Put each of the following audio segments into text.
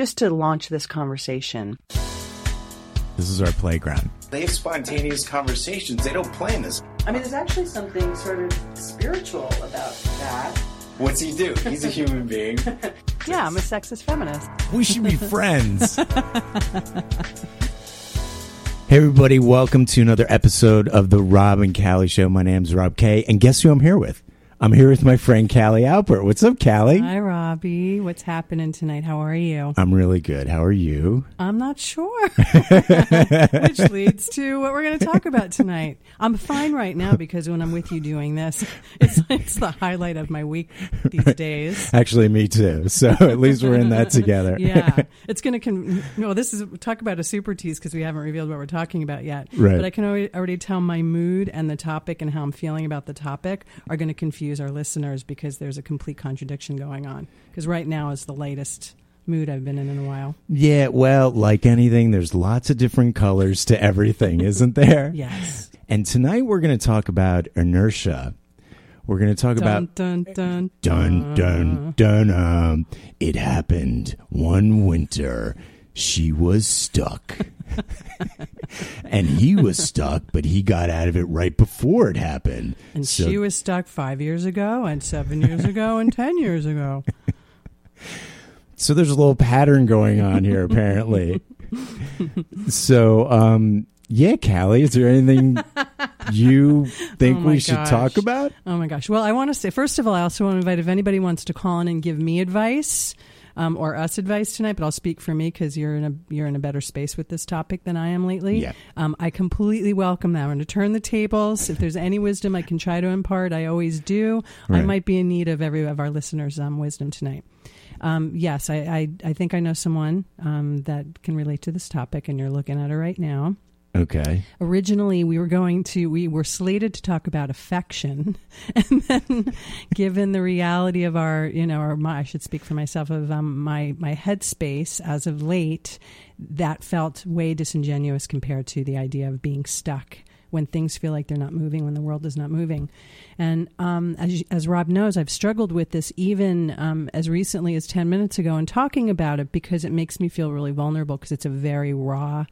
just to launch this conversation. This is our playground. They have spontaneous conversations. They don't plan this. I mean, there's actually something sort of spiritual about that. What's he do? He's a human being. Yeah, I'm a sexist feminist. We should be friends. hey, everybody. Welcome to another episode of the Rob and Callie Show. My name's Rob K. And guess who I'm here with? I'm here with my friend Callie Alpert. What's up, Callie? Hi, Robbie. What's happening tonight? How are you? I'm really good. How are you? I'm not sure. Which leads to what we're going to talk about tonight. I'm fine right now because when I'm with you doing this, it's, it's the highlight of my week these days. Actually, me too. So at least we're in that together. Yeah. It's going to, con- well, this is, talk about a super tease because we haven't revealed what we're talking about yet. Right. But I can already, already tell my mood and the topic and how I'm feeling about the topic are going to confuse our listeners because there's a complete contradiction going on. Because right now is the latest mood I've been in in a while. Yeah, well, like anything, there's lots of different colors to everything, isn't there? Yes. And tonight we're going to talk about inertia. We're going to talk about Dun, dun, dun dun, dun dun. Um, it happened one winter. She was stuck, and he was stuck, but he got out of it right before it happened. And So- she was stuck five years ago, and seven years ago, and ten years ago. So there's a little pattern going on here, apparently. so, um, yeah, Callie, is there anything you think Oh we should talk about? Oh my gosh! Well, I want to say first of all, I also want to invite if anybody wants to call in and give me advice. Um, or us advice tonight, but I'll speak for me because you're in a you're in a better space with this topic than I am lately. Yeah. Um, I completely welcome that. I'm going to turn the tables. If there's any wisdom I can try to impart, I always do. I might be in need of every of our listeners' um, wisdom tonight. Um, yes, I, I I think I know someone um, that can relate to this topic, and you're looking at her right now Okay. originally we were going to we were slated to talk about affection and then given the reality of our you know or my, i should speak for myself of um, my my headspace as of late that felt way disingenuous compared to the idea of being stuck when things feel like they're not moving when the world is not moving and um, as, as rob knows i've struggled with this even um, as recently as 10 minutes ago and talking about it because it makes me feel really vulnerable because it's a very raw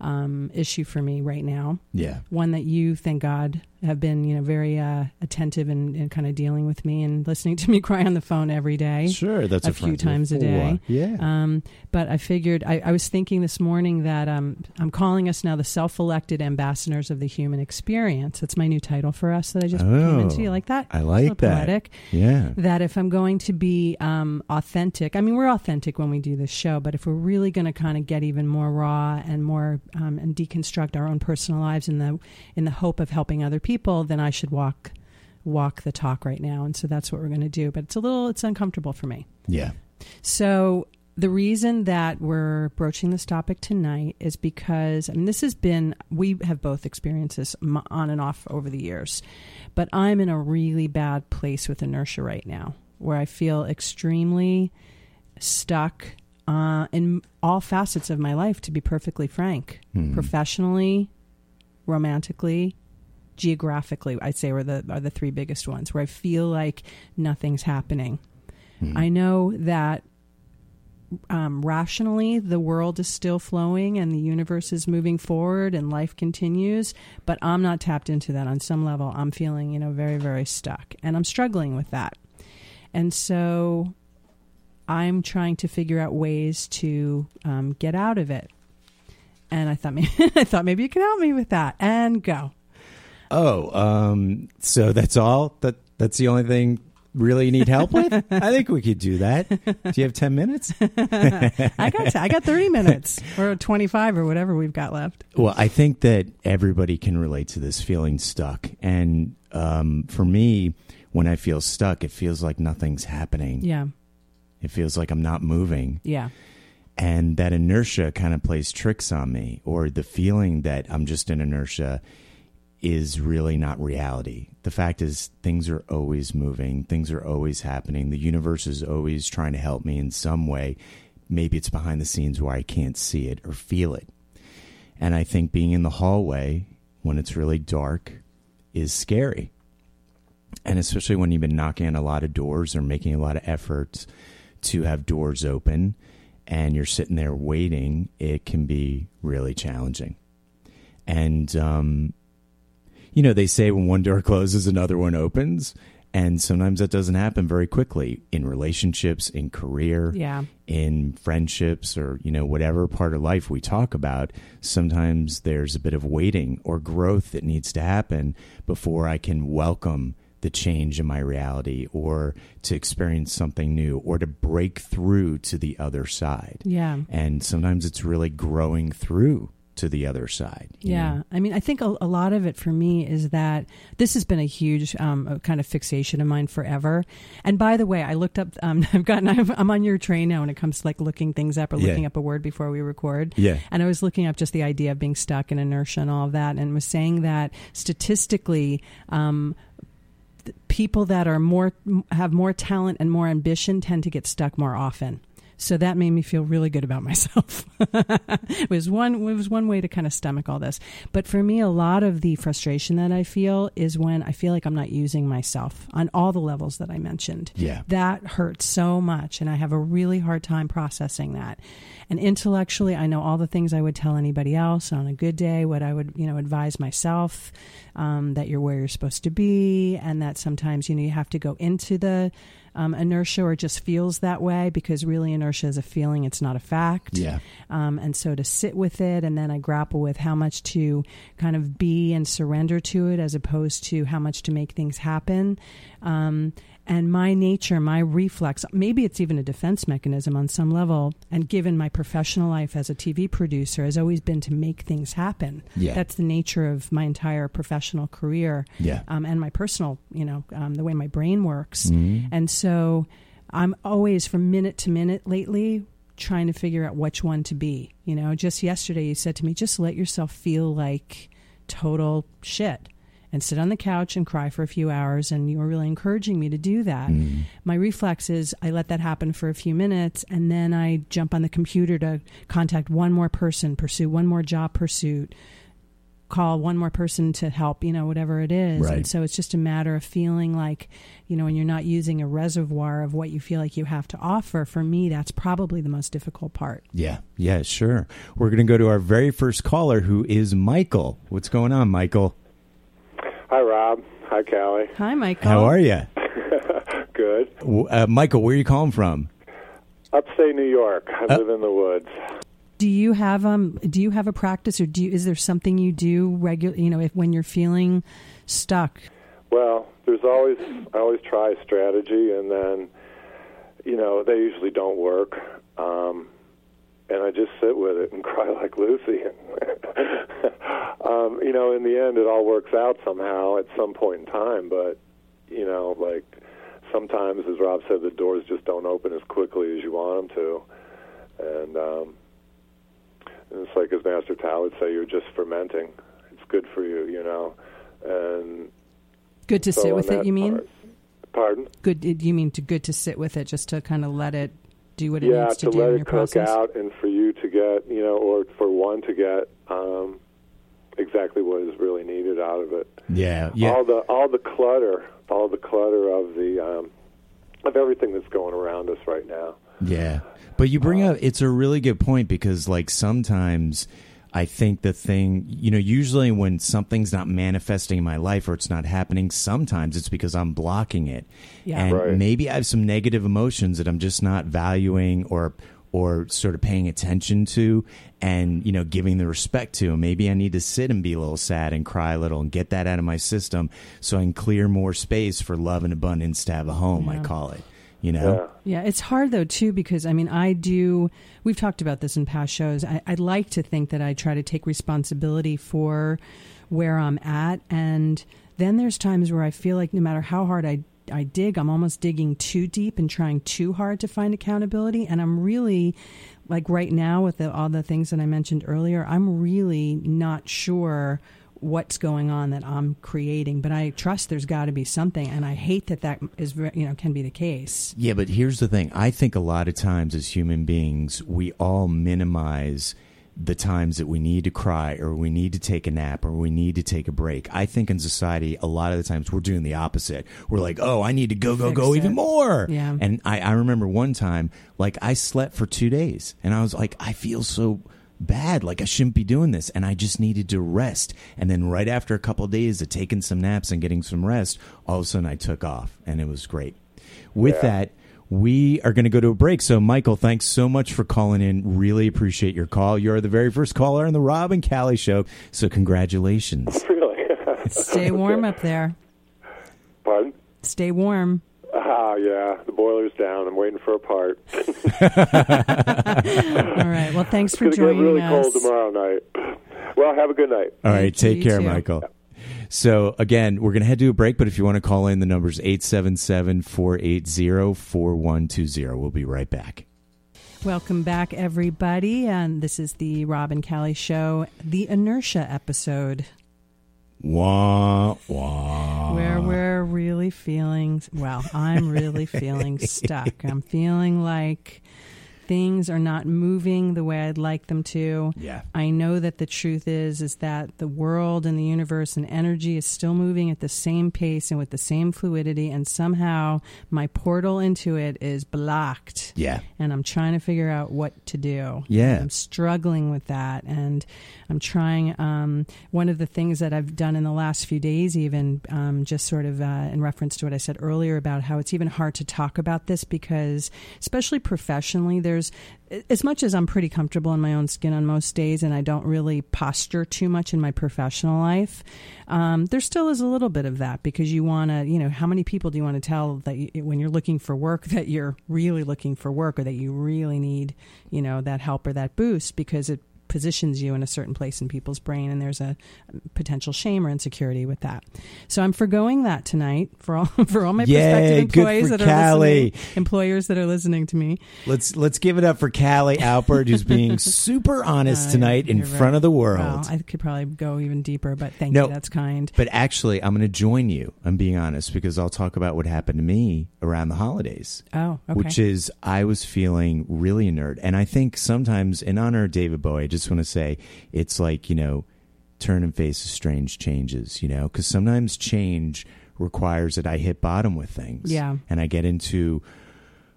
um, issue for me right now. Yeah. One that you, thank God, have been you know very uh, attentive and, and kind of dealing with me and listening to me cry on the phone every day. Sure. That's A what few times a day. Yeah. Um, but I figured I, I was thinking this morning that um, I'm calling us now the self-elected ambassadors of the human experience. That's my new title for us that I just came Oh, into. You like that? I like that. Poetic yeah. that if I'm going to be um, authentic, I mean, we're authentic when we do this show, but if we're really going to kind of get even more raw and more um, and deconstruct our own personal lives in the in the hope of helping other people, then I should walk walk the talk right now, and so that's what we're going to do. But it's a little it's uncomfortable for me. Yeah. So the reason that we're broaching this topic tonight is because I mean this has been we have both experienced this on and off over the years, but I'm in a really bad place with inertia right now, where I feel extremely stuck uh, in all facets of my life. To be perfectly frank, Hmm. professionally, romantically. Geographically, I'd say are the are the three biggest ones where I feel like nothing's happening. Hmm. I know that um, rationally the world is still flowing and the universe is moving forward and life continues, but I'm not tapped into that on some level. I'm feeling, you know, very, very stuck and I'm struggling with that. And so I'm trying to figure out ways to um, get out of it. And I thought maybe I thought maybe you can help me with that. And go. Oh, um, so that's all? That That's the only thing really you need help with? I think we could do that. Do you have 10 minutes? I got I got 30 minutes or 25 or whatever we've got left. Well, I think that everybody can relate to this feeling stuck. And um, for me, when I feel stuck, it feels like nothing's happening. Yeah. It feels like I'm not moving. Yeah. And that inertia kind of plays tricks on me, or the feeling that I'm just in inertia is really not reality. The fact is, things are always moving, things are always happening. The universe is always trying to help me in some way. Maybe it's behind the scenes where I can't see it or feel it. And I think being in the hallway when it's really dark is scary. And especially when you've been knocking on a lot of doors or making a lot of efforts to have doors open and you're sitting there waiting, it can be really challenging. And, um, you know, they say when one door closes, another one opens. And sometimes that doesn't happen very quickly in relationships, in career, Yeah. in friendships, or, you know, whatever part of life we talk about. Sometimes there's a bit of waiting or growth that needs to happen before I can welcome the change in my reality or to experience something new or to break through to the other side. Yeah. And sometimes it's really growing through to the other side. Yeah, know? I mean, I think a, a lot of it for me is that this has been a huge um, kind of fixation of mine forever. And by the way, I looked up. Um, I've gotten. I'm, I'm on your train now when it comes to like looking things up or Yeah. looking up a word before we record. Yeah. And I was looking up just the idea of being stuck in inertia and all of that, and was saying that statistically. Um, People that are more have more talent and more ambition tend to get stuck more often. So that made me feel really good about myself. it was one it was one way to kind of stomach all this. But for me, a lot of the frustration that I feel is when I feel like I'm not using myself on all the levels that I mentioned. Yeah. That hurts so much, and I have a really hard time processing that. And intellectually, I know all the things I would tell anybody else on a good day, what I would, you know, advise myself um, that you're where you're supposed to be, and that sometimes, you know, you have to go into the um, inertia or just feels that way because really inertia is a feeling, it's not a fact. Yeah. Um, and so to sit with it, and then I grapple with how much to kind of be and surrender to it as opposed to how much to make things happen. Um, and my nature, my reflex, maybe it's even a defense mechanism on some level. And given my professional life as a TV producer, has always been to make things happen. Yeah. That's the nature of my entire professional career Yeah. um, and my personal, you know, um, the way my brain works. Mhm. And so I'm always from minute to minute lately trying to figure out which one to be. You know, just yesterday you said to me, just let yourself feel like total shit and sit on the couch and cry for a few hours. And you were really encouraging me to do that. Mm. My reflex is I let that happen for a few minutes and then I jump on the computer to contact one more person, pursue one more job pursuit, call one more person to help, you know, whatever it is. Right. And so it's just a matter of feeling like, you know, when you're not using a reservoir of what you feel like you have to offer, for me, that's probably the most difficult part. Yeah. Yeah, sure. We're going to go to our very first caller who is Michael. What's going on, Michael? Hi, Rob. Hi, Callie. Hi, Michael. How are you? Good. Uh, Michael, where are you calling from? Upstate New York. I Uh, live in the woods. Do you have um do you have a practice or do you, is there something you do regular, you know, if when you're feeling stuck? Well, there's always I always try a strategy, and then you know they usually don't work. Um, and I just sit with it and cry like Lucy. um, you know, in the end, it all works out somehow at some point in time. But you know, like sometimes, as Rob said, the doors just don't open as quickly as you want them to, and um, and it's like as Master Tao would say, you're just fermenting. It's good for you, you know, and Good to so sit with it, you mean? part- Pardon? Good you mean to good to sit with it just to kind of let it do what it yeah, needs to, to, do let in it your cook process? out, and for you to get, you know, or for one to get um, exactly what is really needed out of it. Yeah. Yeah. All the all the clutter, all the clutter of the um, of everything that's going around us right now. Yeah. But you bring up it's a really good point because like sometimes I think the thing, you know, usually when something's not manifesting in my life or it's not happening, sometimes it's because I'm blocking it. Yeah. And Right. maybe I have some negative emotions that I'm just not valuing or or sort of paying attention to and you know giving the respect to maybe i need to sit and be a little sad and cry a little and get that out of my system so i can clear more space for love and abundance to have a home i call it you know Yeah. Yeah, it's hard though too because I mean I do. We've talked about this in past shows. I, I'd like to think that I try to take responsibility for where I'm at, and then there's times where I feel like no matter how hard I I dig, I'm almost digging too deep and trying too hard to find accountability, and I'm really like right now with the, all the things that I mentioned earlier. I'm really not sure what's going on that I'm creating, but I trust there's got to be something, and I hate that that is you know can be the case. Yeah, but here's the thing. I think a lot of times as human beings, we all minimize the times that we need to cry or we need to take a nap or we need to take a break. I think in society, a lot of the times we're doing the opposite. We're like, oh, I need to go, go, go it. even more. Yeah. And I, I remember one time, like, I slept for two days and I was like, I feel so bad. Like, I shouldn't be doing this. And I just needed to rest. And then right after a couple of days of taking some naps and getting some rest, all of a sudden I took off and it was great. With that, we are going to go to a break. So, Michael, thanks so much for calling in. Really appreciate your call. You're the very first caller on the Rob and Callie show. So, congratulations. Really? Stay warm up there. Pardon? Stay warm. Ah, yeah. The boiler's down. I'm waiting for a part. All right. Well, thanks for It's gonna get joining really us. cold tomorrow night. Well, have a good night. All right, Thank take you care, too. Michael. So, again, we're going to head to a break, but if you want to call in, the number's 877 480 4120. We'll be right back. Welcome back, everybody. And this is the Rob and Callie show, the inertia episode, Wah, wah. where we're really feeling, well, I'm really feeling stuck. I'm feeling like things are not moving the way I'd like them to. Yeah. I know that the truth is is that the world and the universe and energy is still moving at the same pace and with the same fluidity and somehow my portal into it is blocked. Yeah. And I'm trying to figure out what to do. Yeah. I'm struggling with that and I'm trying um, one of the things that I've done in the last few days even um, just sort of uh, in reference to what I said earlier about how it's even hard to talk about this because especially professionally there's as much as I'm pretty comfortable in my own skin on most days and I don't really posture too much in my professional life, um, there still is a little bit of that because you want to, you know, how many people do you want to tell that you, when you're looking for work that you're really looking for work or that you really need, you know, that help or that boost because it positions you in a certain place in people's brain and there's a potential shame or insecurity with that. So I'm forgoing that tonight for all for all my Yay, prospective employees that are Callie. listening, employers that are listening to me. Let's let's give it up for Callie Alpert, who's being super honest Uh, tonight in you're front of the world. Well, I could probably go even deeper, but thank No. you. That's kind. But actually, I'm going to join you. I'm being honest because I'll talk about what happened to me around the holidays. Oh, okay. Which is, I was feeling really inert. And I think sometimes, in honor of David Bowie, I just want to say it's like, you know, turn and face the strange changes, you know, because sometimes change requires that I hit bottom with things. Yeah. And I get into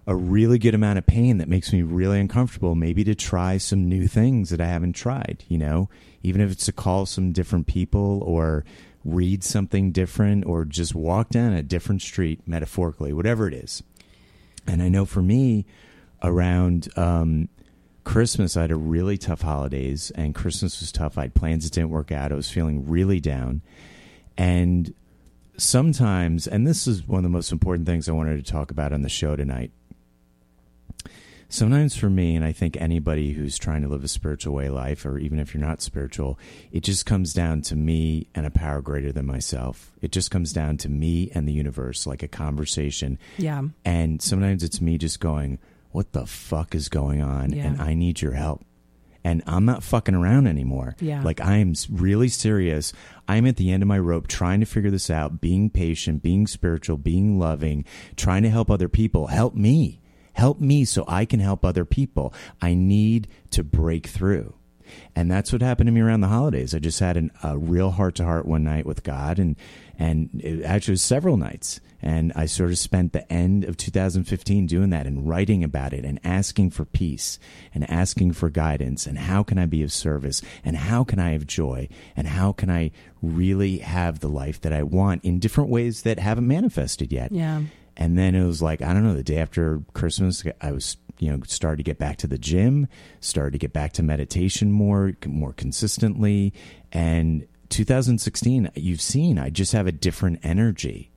a really good amount of pain that makes me really uncomfortable, maybe to try some new things that I haven't tried, you know, even if it's to call some different people or read something different or just walk down a different street metaphorically, whatever it is. And I know for me, around um, Christmas, I had a really tough holidays, and Christmas was tough. I had plans that didn't work out. I was feeling really down. And sometimes, and this is one of the most important things I wanted to talk about on the show tonight. Sometimes for me, and I think anybody who's trying to live a spiritual way life, or even if you're not spiritual, it just comes down to me and a power greater than myself. It just comes down to me and the universe, like a conversation. Yeah. And sometimes it's me just going, What the fuck is going on? Yeah. And I need your help. And I'm not fucking around anymore. Yeah. Like I am really serious. I'm at the end of my rope trying to figure this out, being patient, being spiritual, being loving, trying to help other people. Help me. Help me so I can help other people. I need to break through. And that's what happened to me around the holidays. I just had an, a real heart to heart one night with God, and and it actually was several nights. And I sort of spent the end of 2015 doing that and writing about it and asking for peace and asking for guidance and how can I be of service and how can I have joy and how can I really have the life that I want in different ways that haven't manifested yet. Yeah. And then it was like, I don't know, the day after Christmas, I was, you know, started to get back to the gym, started to get back to meditation more, more consistently. And 2016, you've seen, I just have a different energy.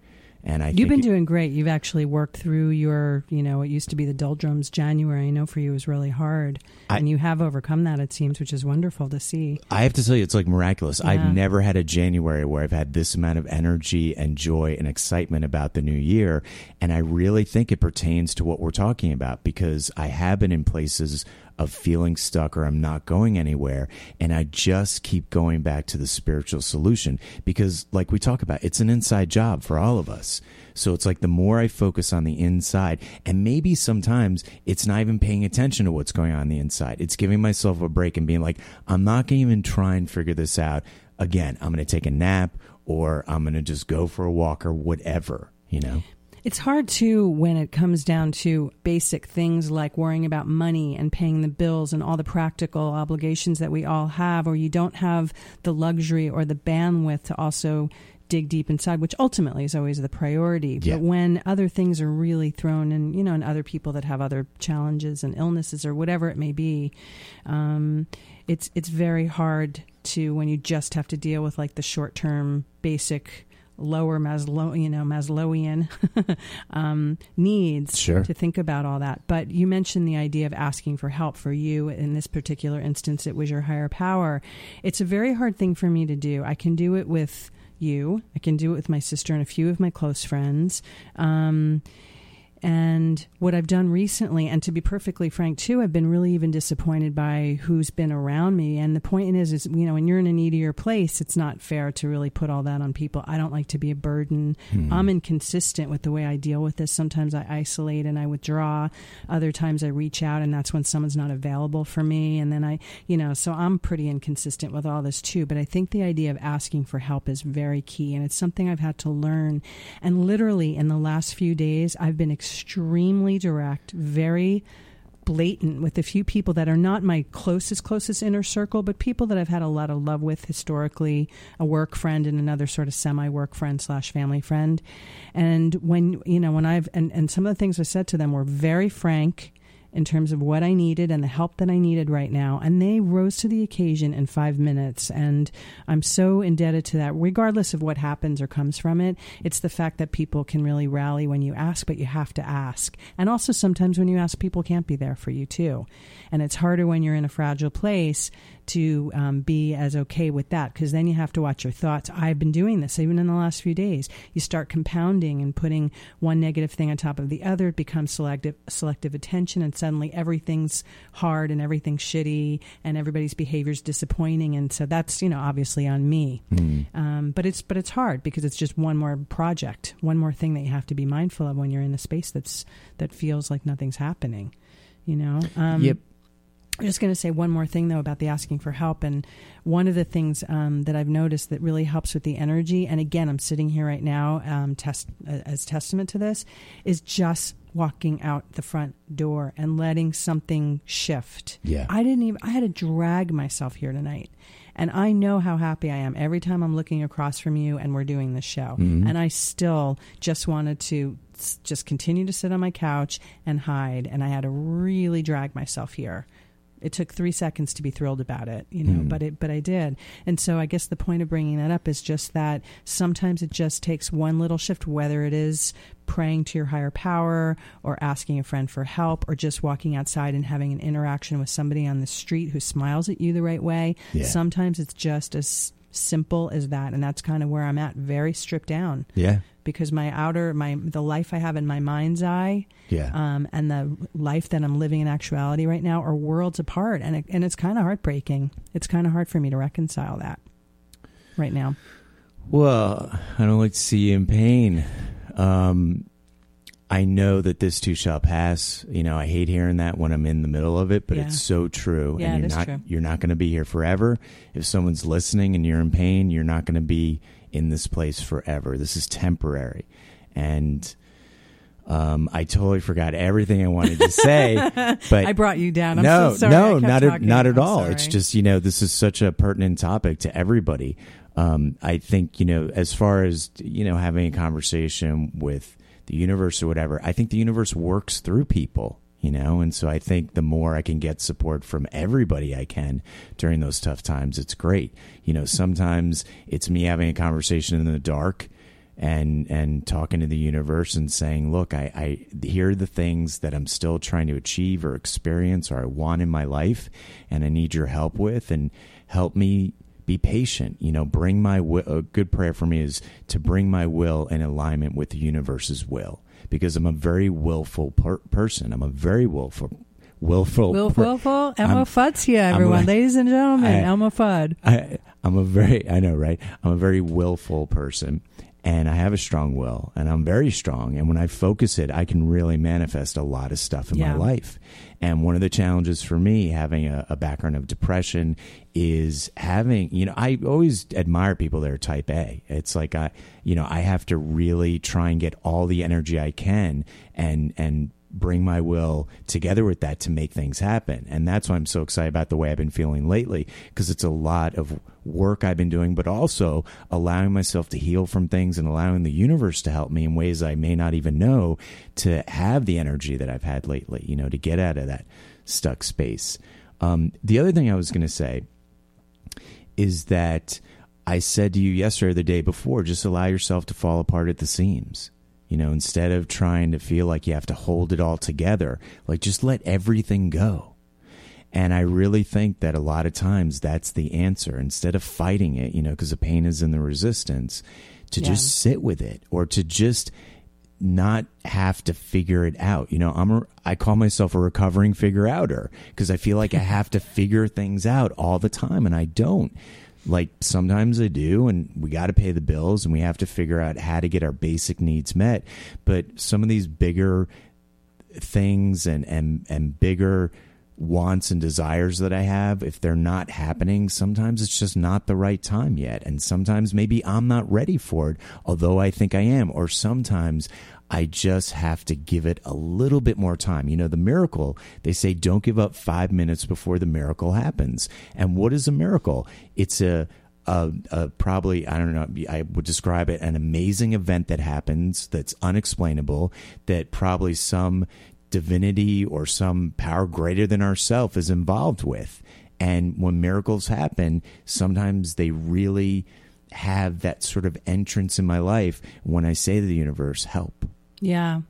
And I You've been doing great. You've actually worked through your, you know, it used to be the doldrums. January, I know for you was really hard, I- and you have overcome that. It seems, which is wonderful to see. I have to tell you, it's like miraculous. Yeah. I've never had a January where I've had this amount of energy and joy and excitement about the new year. And I really think it pertains to what we're talking about because I have been in places of feeling stuck or I'm not going anywhere. And I just keep going back to the spiritual solution because, like we talk about, it's an inside job for all of us. So it's like the more I focus on the inside, and maybe sometimes it's not even paying attention to what's going on, on the inside. It's giving myself a break and being like, I'm not going to even try and figure this out. Again, I'm going to take a nap or I'm going to just go for a walk or whatever, you know? It's hard too when it comes down to basic things like worrying about money and paying the bills and all the practical obligations that we all have, or you don't have the luxury or the bandwidth to also dig deep inside, which ultimately is always the priority. Yeah. But when other things are really thrown in, you know, and other people that have other challenges and illnesses or whatever it may be, um, it's it's very hard to when you just have to deal with like the short term basic lower Maslow, you know, Maslowian um, needs Sure. to think about all that. But you mentioned the idea of asking for help for you. In this particular instance, it was your higher power. It's a very hard thing for me to do. I can do it with you. I can do it with my sister and a few of my close friends. Um, and what I've done recently, and to be perfectly frank too, I've been really even disappointed by who's been around me. And the point is, is you know, when you're in a needier place, it's not fair to really put all that on people. I don't like to be a burden. Hmm. I'm inconsistent with the way I deal with this. Sometimes I isolate and I withdraw. Other times I reach out, and that's when someone's not available for me. And then I, you know, so I'm pretty inconsistent with all this too. But I think the idea of asking for help is very key, and it's something I've had to learn. And literally in the last few days, I've been extremely direct, very blatant with a few people that are not my closest closest inner circle but people that i've had a lot of love with historically a work friend and another sort of semi work friend slash family friend. And when you know when i've and, and some of the things i said to them were very frank in terms of what I needed and the help that I needed right now. And they rose to the occasion in five minutes. And I'm so indebted to that, regardless of what happens or comes from it. It's the fact that people can really rally when you ask, but you have to ask. And also, sometimes when you ask, people can't be there for you too. And it's harder when you're in a fragile place to um, be as okay with that because then you have to watch your thoughts. I've been doing this even in the last few days. You start compounding and putting one negative thing on top of the other. It becomes selective selective attention, and suddenly everything's hard and everything's shitty, and everybody's behavior is disappointing. And so that's you know obviously on me. Um, but it's but it's hard because it's just one more project, one more thing that you have to be mindful of when you're in a space that's that feels like nothing's happening. You know. Um, Yep. I'm just going to say one more thing though about the asking for help, and one of the things um, that I've noticed that really helps with the energy, and again, I'm sitting here right now, um, test as testament to this, is just walking out the front door and letting something shift. Yeah. I didn't even. I had to drag myself here tonight, and I know how happy I am every time I'm looking across from you and we're doing this show, and I still just wanted to s- just continue to sit on my couch and hide, and I had to really drag myself here it took three seconds to be thrilled about it, you know, mm-hmm. but it, but I did. And so I guess the point of bringing that up is just that sometimes it just takes one little shift, whether it is praying to your higher power or asking a friend for help or just walking outside and having an interaction with somebody on the street who smiles at you the right way. Yeah. Sometimes it's just as simple as that. And that's kind of where I'm at, very stripped down Yeah. because my outer, my, the life I have in my mind's eye Yeah. um, and the life that I'm living in actuality right now are worlds apart, and it, and it's kind of heartbreaking. It's kind of hard for me to reconcile that right now. Well, I don't like to see you in pain. Um, I know that this too shall pass. You know, I hate hearing that when I'm in the middle of it, but Yeah. it's so true. Yeah, and you're not true. you're not going to be here forever. If someone's listening and you're in pain, you're not going to be in this place forever. This is temporary. And um, I totally forgot everything I wanted to say, but I brought you down. I'm no, so sorry. No, not at, not at I'm all. sorry. It's just you know this is such a pertinent topic to everybody. Um, I think you know as far as you know having a conversation with the universe or whatever. I think the universe works through people. You know, and so I think the more I can get support from everybody I can during those tough times, it's great. You know, sometimes it's me having a conversation in the dark and and talking to the universe and saying, "Look, I, I here are the things that I'm still trying to achieve or experience or I want in my life, and I need your help with, and help me be patient. You know, bring my will. A good prayer for me is to bring my will in alignment with the universe's will, because I'm a very willful per- person. I'm a very willful willful. Will per- Willful, Elmo I'm- Fudd's here, everyone. like- Ladies and gentlemen, I- Elmer Fudd. I, I'm a very, I know, right? I'm a very willful person and I have a strong will and I'm very strong. And when I focus it, I can really manifest a lot of stuff in Yeah. my life. And one of the challenges for me having a, a background of depression is having, you know, I always admire people that are type A. It's like I, you know, I have to really try and get all the energy I can and, and, bring my will together with that to make things happen. And that's why I'm so excited about the way I've been feeling lately because it's a lot of work I've been doing, but also allowing myself to heal from things and allowing the universe to help me in ways I may not even know to have the energy that I've had lately, you know, to get out of that stuck space. Um, the other thing I was going to say is that I said to you yesterday the day before, just allow yourself to fall apart at the seams. You know, instead of trying to feel like you have to hold it all together, like just let everything go. And I really think that a lot of times that's the answer. Instead of fighting it, you know, because the pain is in the resistance, to Yeah. just sit with it or to just not have to figure it out. You know, I'm a, I call myself a recovering figure outer because I feel like I have to figure things out all the time and I don't. Like sometimes I do and we got to pay the bills and we have to figure out how to get our basic needs met. But some of these bigger things and and and bigger wants and desires that I have, if they're not happening, sometimes it's just not the right time yet. And sometimes maybe I'm not ready for it, although I think I am. Or sometimes I just have to give it a little bit more time. You know, the miracle, they say don't give up five minutes before the miracle happens. And what is a miracle? It's a a, a probably I don't know I would describe it an amazing event that happens that's unexplainable that probably some divinity or some power greater than ourself is involved with and when miracles happen sometimes they really have that sort of entrance in my life when I say to the universe help Yeah.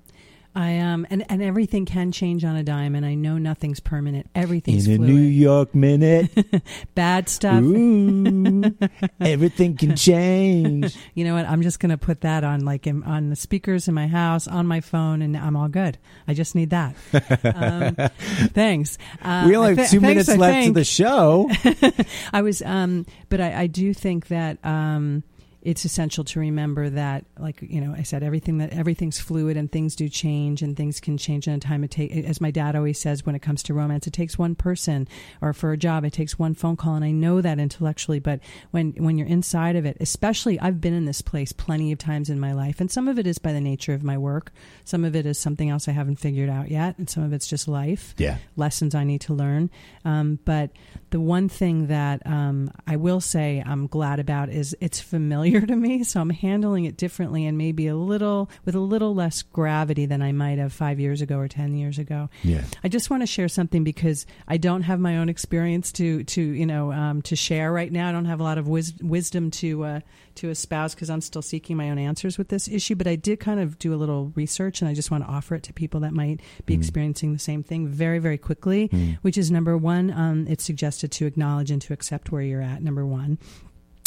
I um and, and everything can change on a dime and I know nothing's permanent. Everything's in a fluid. New York minute Bad stuff. ooh everything can change You know what? I'm just going to put that on like in, on the speakers in my house, on my phone, and I'm all good. I just need that. um, thanks. Uh, we only have two thanks, minutes I left of think. the show I was, um, but I, I do think that um, it's essential to remember that, like you know, I said everything that everything's fluid and things do change and things can change in a time. It take, as my dad always says, when it comes to romance, it takes one person, or for a job, it takes one phone call, and I know that intellectually. But when when you're inside of it, especially, I've been in this place plenty of times in my life, and some of it is by the nature of my work, some of it is something else I haven't figured out yet, and some of it's just life yeah lessons I need to learn. Um, but the one thing that um, I will say I'm glad about is it's familiar to me, so I'm handling it differently and maybe a little with a little less gravity than I might have five years ago or ten years ago. yeah I just want to share something because I don't have my own experience to to you know um, to share right now. I don't have a lot of wis- wisdom to uh, to espouse because I'm still seeking my own answers with this issue. But I did kind of do a little research, and I just want to offer it to people that might be experiencing the same thing very very quickly. Which is number one, um, it's suggested to acknowledge and to accept where you're at. Number one.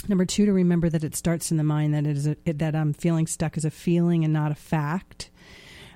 Number two, to remember that it starts in the mind that it is a, it, that I'm feeling stuck as a feeling and not a fact.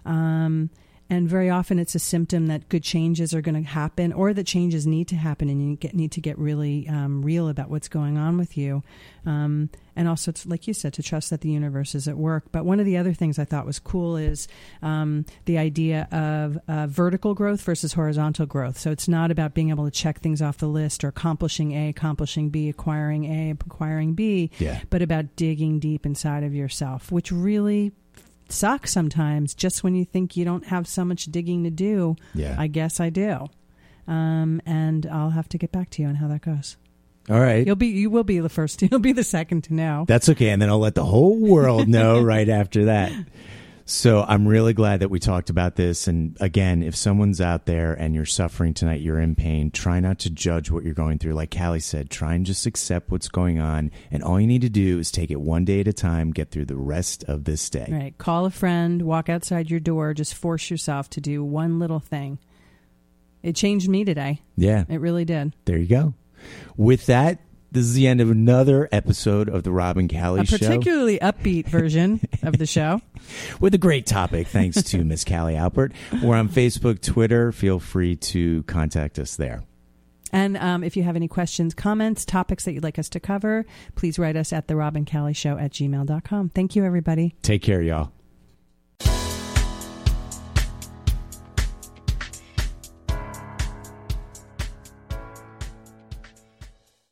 Um, and very often it's a symptom that good changes are going to happen or that changes need to happen and you get, need to get really um, real about what's going on with you. Um, and also, to, like you said, to trust that the universe is at work. But one of the other things I thought was cool is um, the idea of uh, vertical growth versus horizontal growth. So it's not about being able to check things off the list or accomplishing A, accomplishing B, acquiring A, acquiring B, Yeah. but about digging deep inside of yourself, which really sucks sometimes just when you think you don't have so much digging to do. yeah I guess I do. Um, and I'll have to get back to you on how that goes. all right You'll be, you will be the first. You'll be the second to know. That's okay. And then I'll let the whole world know right after that. So I'm really glad that we talked about this. And again, if someone's out there and you're suffering tonight, you're in pain, try not to judge what you're going through. Like Callie said, try and just accept what's going on. And all you need to do is take it one day at a time, get through the rest of this day. Right. Call a friend, walk outside your door, just force yourself to do one little thing. It changed me today. Yeah, It really did. there you go. With that, This is the end of another episode of the Rob and Callie Show. A Show particularly upbeat version of the show. with a great topic. Thanks to Miss Callie Alpert. We're on Facebook, Twitter. Feel free to contact us there. And um, if you have any questions, comments, topics that you'd like us to cover, please write us at the Rob and Callie Show at gmail.com. Thank you, everybody. Take care, y'all.